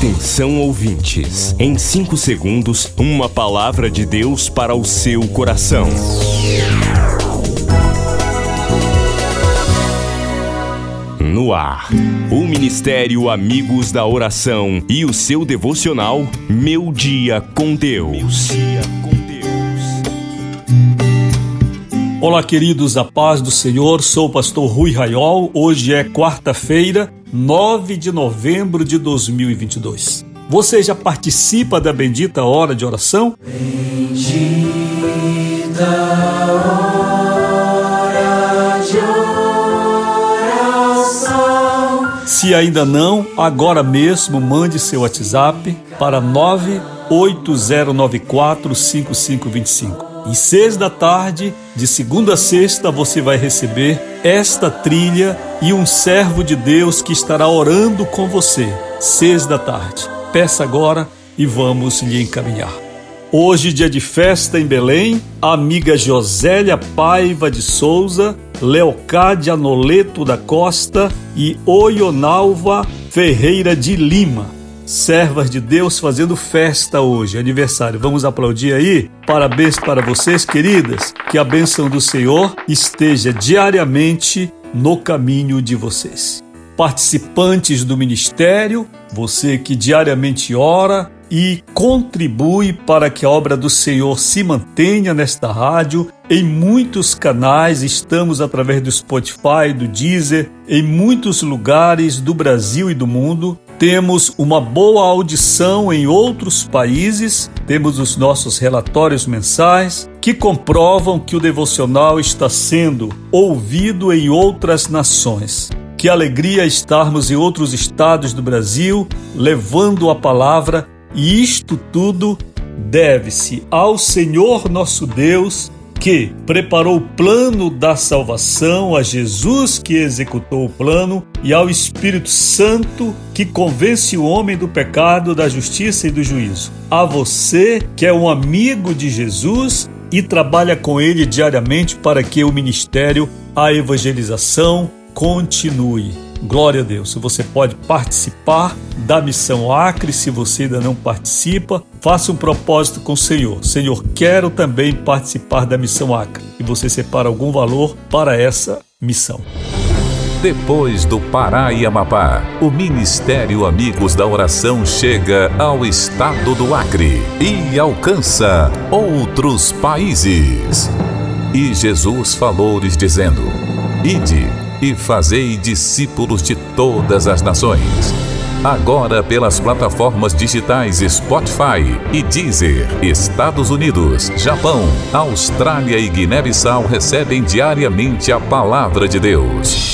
Atenção ouvintes, em 5 segundos, uma palavra de Deus para o seu coração. No ar, o Ministério Amigos da Oração e o seu devocional Meu Dia com Deus. Olá, queridos, a paz do Senhor. Sou o pastor Rui Raiol. Hoje é quarta-feira, 9 de novembro de 2022. Você já participa da bendita hora de oração? Bendita hora de oração. Se ainda não, agora mesmo mande seu WhatsApp para 98094 5525. Em seis da tarde, de segunda a sexta, você vai receber esta trilha e um servo de Deus que estará orando com você. Seis da tarde. Peça agora e vamos lhe encaminhar. Hoje, dia de festa em Belém, a amiga Josélia Paiva de Souza, Leocádia Noleto da Costa e Oionalva Ferreira de Lima servas de Deus fazendo festa hoje, aniversário. Vamos aplaudir aí? Parabéns para vocês, queridas. Que a bênção do Senhor esteja diariamente no caminho de vocês. Participantes do ministério, você que diariamente ora e contribui para que a obra do Senhor se mantenha nesta rádio. Em muitos canais, estamos através do Spotify, do Deezer, em muitos lugares do Brasil e do mundo temos uma boa audição em outros países, temos os nossos relatórios mensais que comprovam que o devocional está sendo ouvido em outras nações. Que alegria estarmos em outros estados do Brasil levando a palavra, e isto tudo deve-se ao Senhor nosso Deus que preparou o plano da salvação, a Jesus que executou o plano e ao Espírito Santo que convence o homem do pecado, da justiça e do juízo. A você que é um amigo de Jesus e trabalha com ele diariamente para que o ministério, a evangelização continue. Glória a Deus. Você pode participar da missão Acre se você ainda não participa. Faça um propósito com o Senhor. Senhor, quero também participar da missão Acre. E você separa algum valor para essa missão. Depois do Pará e Amapá, o Ministério Amigos da Oração chega ao estado do Acre e alcança outros países. E Jesus falou-lhes dizendo: Ide e fazei discípulos de todas as nações. Agora pelas plataformas digitais Spotify e Deezer, Estados Unidos, Japão, Austrália e Guiné-Bissau recebem diariamente a palavra de Deus.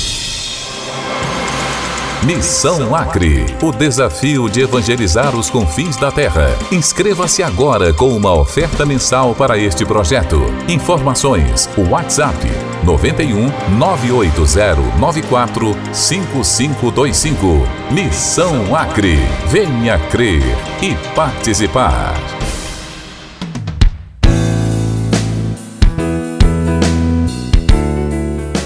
Missão Acre, o desafio de evangelizar os confins da terra. Inscreva-se agora com uma oferta mensal para este projeto. Informações: WhatsApp 91 980 94 5525. Missão Acre. Venha crer e participar.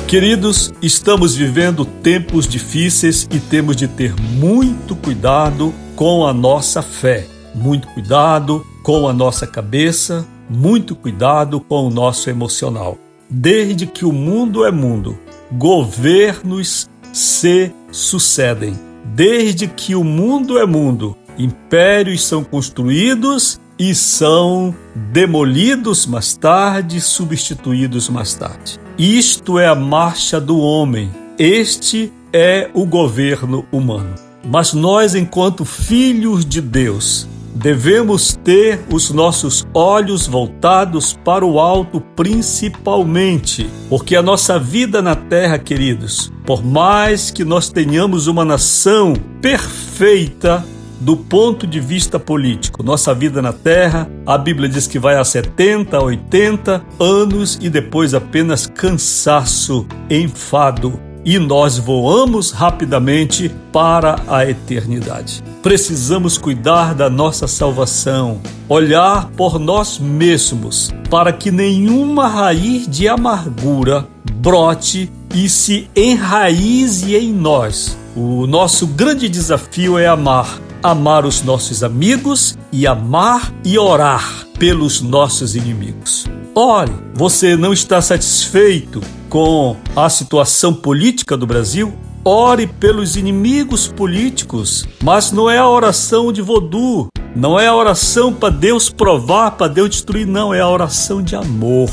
Queridos, estamos vivendo tempos difíceis e temos de ter muito cuidado com a nossa fé, muito cuidado com a nossa cabeça, muito cuidado com o nosso emocional. Desde que o mundo é mundo, governos se sucedem. Desde que o mundo é mundo, impérios são construídos e são demolidos mais tarde, substituídos mais tarde. Isto é a marcha do homem. Este é o governo humano. Mas nós, enquanto filhos de Deus, devemos ter os nossos olhos voltados para o alto, principalmente, porque a nossa vida na terra, queridos, por mais que nós tenhamos uma nação perfeita, do ponto de vista político. Nossa vida na Terra, a Bíblia diz que vai a 70, 80 anos e depois apenas cansaço, enfado. E nós voamos rapidamente para a eternidade. Precisamos cuidar da nossa salvação, olhar por nós mesmos, para que nenhuma raiz de amargura brote e se enraize em nós. O nosso grande desafio é amar amar os nossos amigos e amar e orar pelos nossos inimigos. Ore, você não está satisfeito com a situação política do Brasil? Ore pelos inimigos políticos, mas não é a oração de vodu, não é a oração para Deus provar, para Deus destruir, não, é a oração de amor,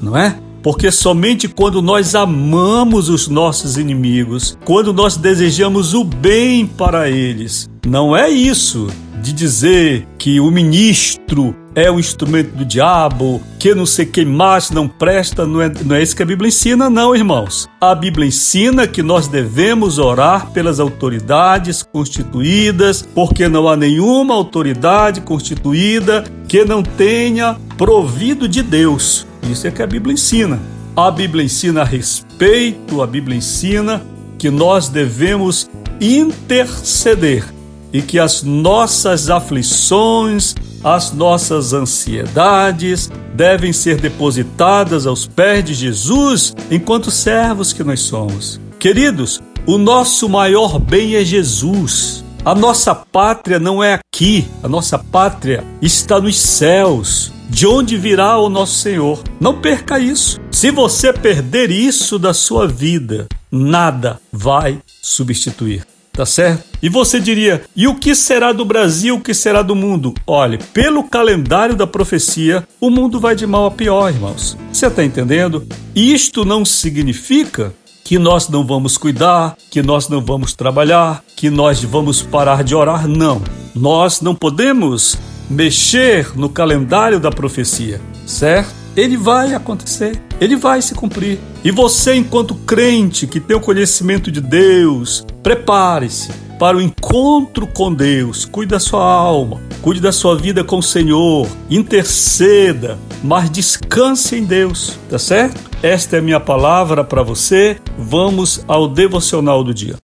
não é? Porque somente quando nós amamos os nossos inimigos, quando nós desejamos o bem para eles, não é isso de dizer que o ministro é um instrumento do diabo, que não sei quem mais não presta, não é, não é isso que a Bíblia ensina, não, irmãos. A Bíblia ensina que nós devemos orar pelas autoridades constituídas, porque não há nenhuma autoridade constituída que não tenha provido de Deus. Isso é que a Bíblia ensina. A Bíblia ensina a respeito, a Bíblia ensina que nós devemos interceder e que as nossas aflições, as nossas ansiedades devem ser depositadas aos pés de Jesus enquanto servos que nós somos. Queridos, o nosso maior bem é Jesus. A nossa pátria não é aqui, a nossa pátria está nos céus, de onde virá o nosso Senhor. Não perca isso. Se você perder isso da sua vida, nada vai substituir tá certo? E você diria: e o que será do Brasil? O que será do mundo? Olhe, pelo calendário da profecia, o mundo vai de mal a pior, irmãos. Você está entendendo? Isto não significa que nós não vamos cuidar, que nós não vamos trabalhar, que nós vamos parar de orar. Não. Nós não podemos mexer no calendário da profecia, certo? ele vai acontecer, ele vai se cumprir. E você, enquanto crente que tem o conhecimento de Deus, prepare-se para o encontro com Deus. Cuide da sua alma, cuide da sua vida com o Senhor, interceda, mas descanse em Deus, tá certo? Esta é a minha palavra para você. Vamos ao devocional do dia.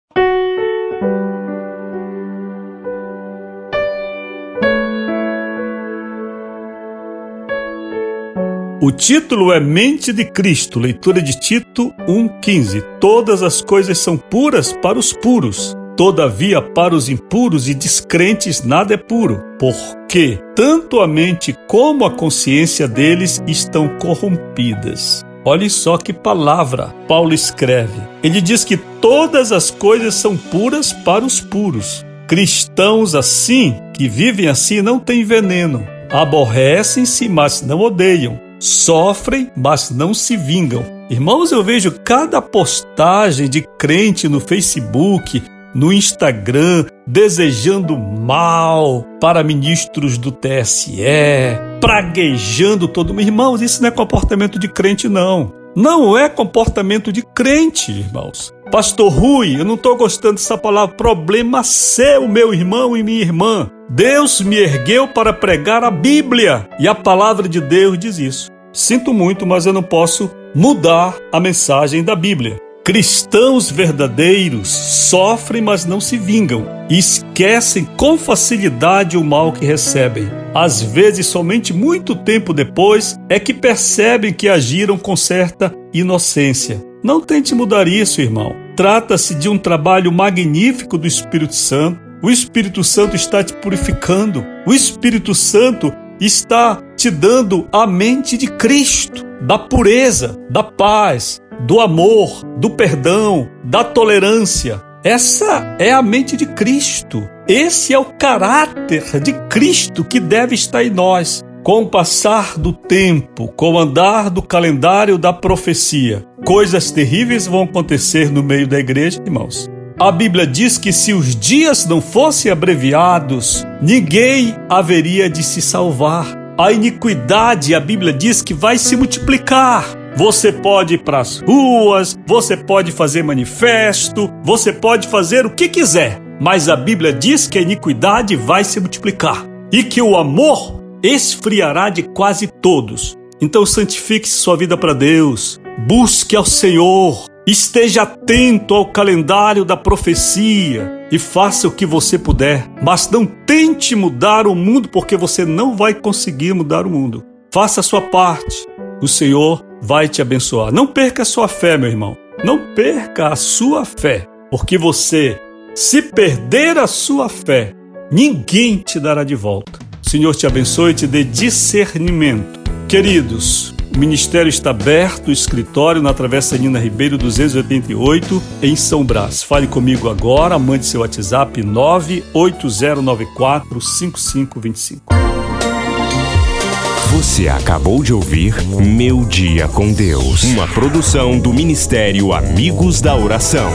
O título é Mente de Cristo, leitura de Tito 1,15. Todas as coisas são puras para os puros, todavia para os impuros e descrentes nada é puro, porque tanto a mente como a consciência deles estão corrompidas. Olhe só que palavra Paulo escreve. Ele diz que todas as coisas são puras para os puros. Cristãos assim, que vivem assim, não têm veneno. Aborrecem-se, mas não odeiam sofrem, mas não se vingam. Irmãos, eu vejo cada postagem de crente no Facebook, no Instagram, desejando mal para ministros do TSE, praguejando todo mundo. Irmãos, isso não é comportamento de crente, não. Não é comportamento de crente, irmãos. Pastor Rui, eu não estou gostando dessa palavra. Problema seu, meu irmão e minha irmã. Deus me ergueu para pregar a Bíblia e a palavra de Deus diz isso. Sinto muito, mas eu não posso mudar a mensagem da Bíblia. Cristãos verdadeiros sofrem, mas não se vingam, e esquecem com facilidade o mal que recebem. Às vezes, somente muito tempo depois é que percebem que agiram com certa inocência. Não tente mudar isso, irmão. Trata-se de um trabalho magnífico do Espírito Santo. O Espírito Santo está te purificando. O Espírito Santo está te dando a mente de Cristo, da pureza, da paz, do amor, do perdão, da tolerância. Essa é a mente de Cristo. Esse é o caráter de Cristo que deve estar em nós. Com o passar do tempo, com o andar do calendário da profecia, coisas terríveis vão acontecer no meio da igreja, irmãos. A Bíblia diz que se os dias não fossem abreviados, ninguém haveria de se salvar. A iniquidade, a Bíblia diz que vai se multiplicar. Você pode ir para as ruas, você pode fazer manifesto, você pode fazer o que quiser, mas a Bíblia diz que a iniquidade vai se multiplicar e que o amor esfriará de quase todos. Então santifique sua vida para Deus, busque ao Senhor, Esteja atento ao calendário da profecia e faça o que você puder, mas não tente mudar o mundo porque você não vai conseguir mudar o mundo. Faça a sua parte. O Senhor vai te abençoar. Não perca a sua fé, meu irmão. Não perca a sua fé, porque você, se perder a sua fé, ninguém te dará de volta. O Senhor te abençoe e te dê discernimento. Queridos, o ministério está aberto, escritório na Travessa Nina Ribeiro 288, em São Brás. Fale comigo agora, mande seu WhatsApp 98094 5525. Você acabou de ouvir Meu Dia com Deus, uma produção do Ministério Amigos da Oração.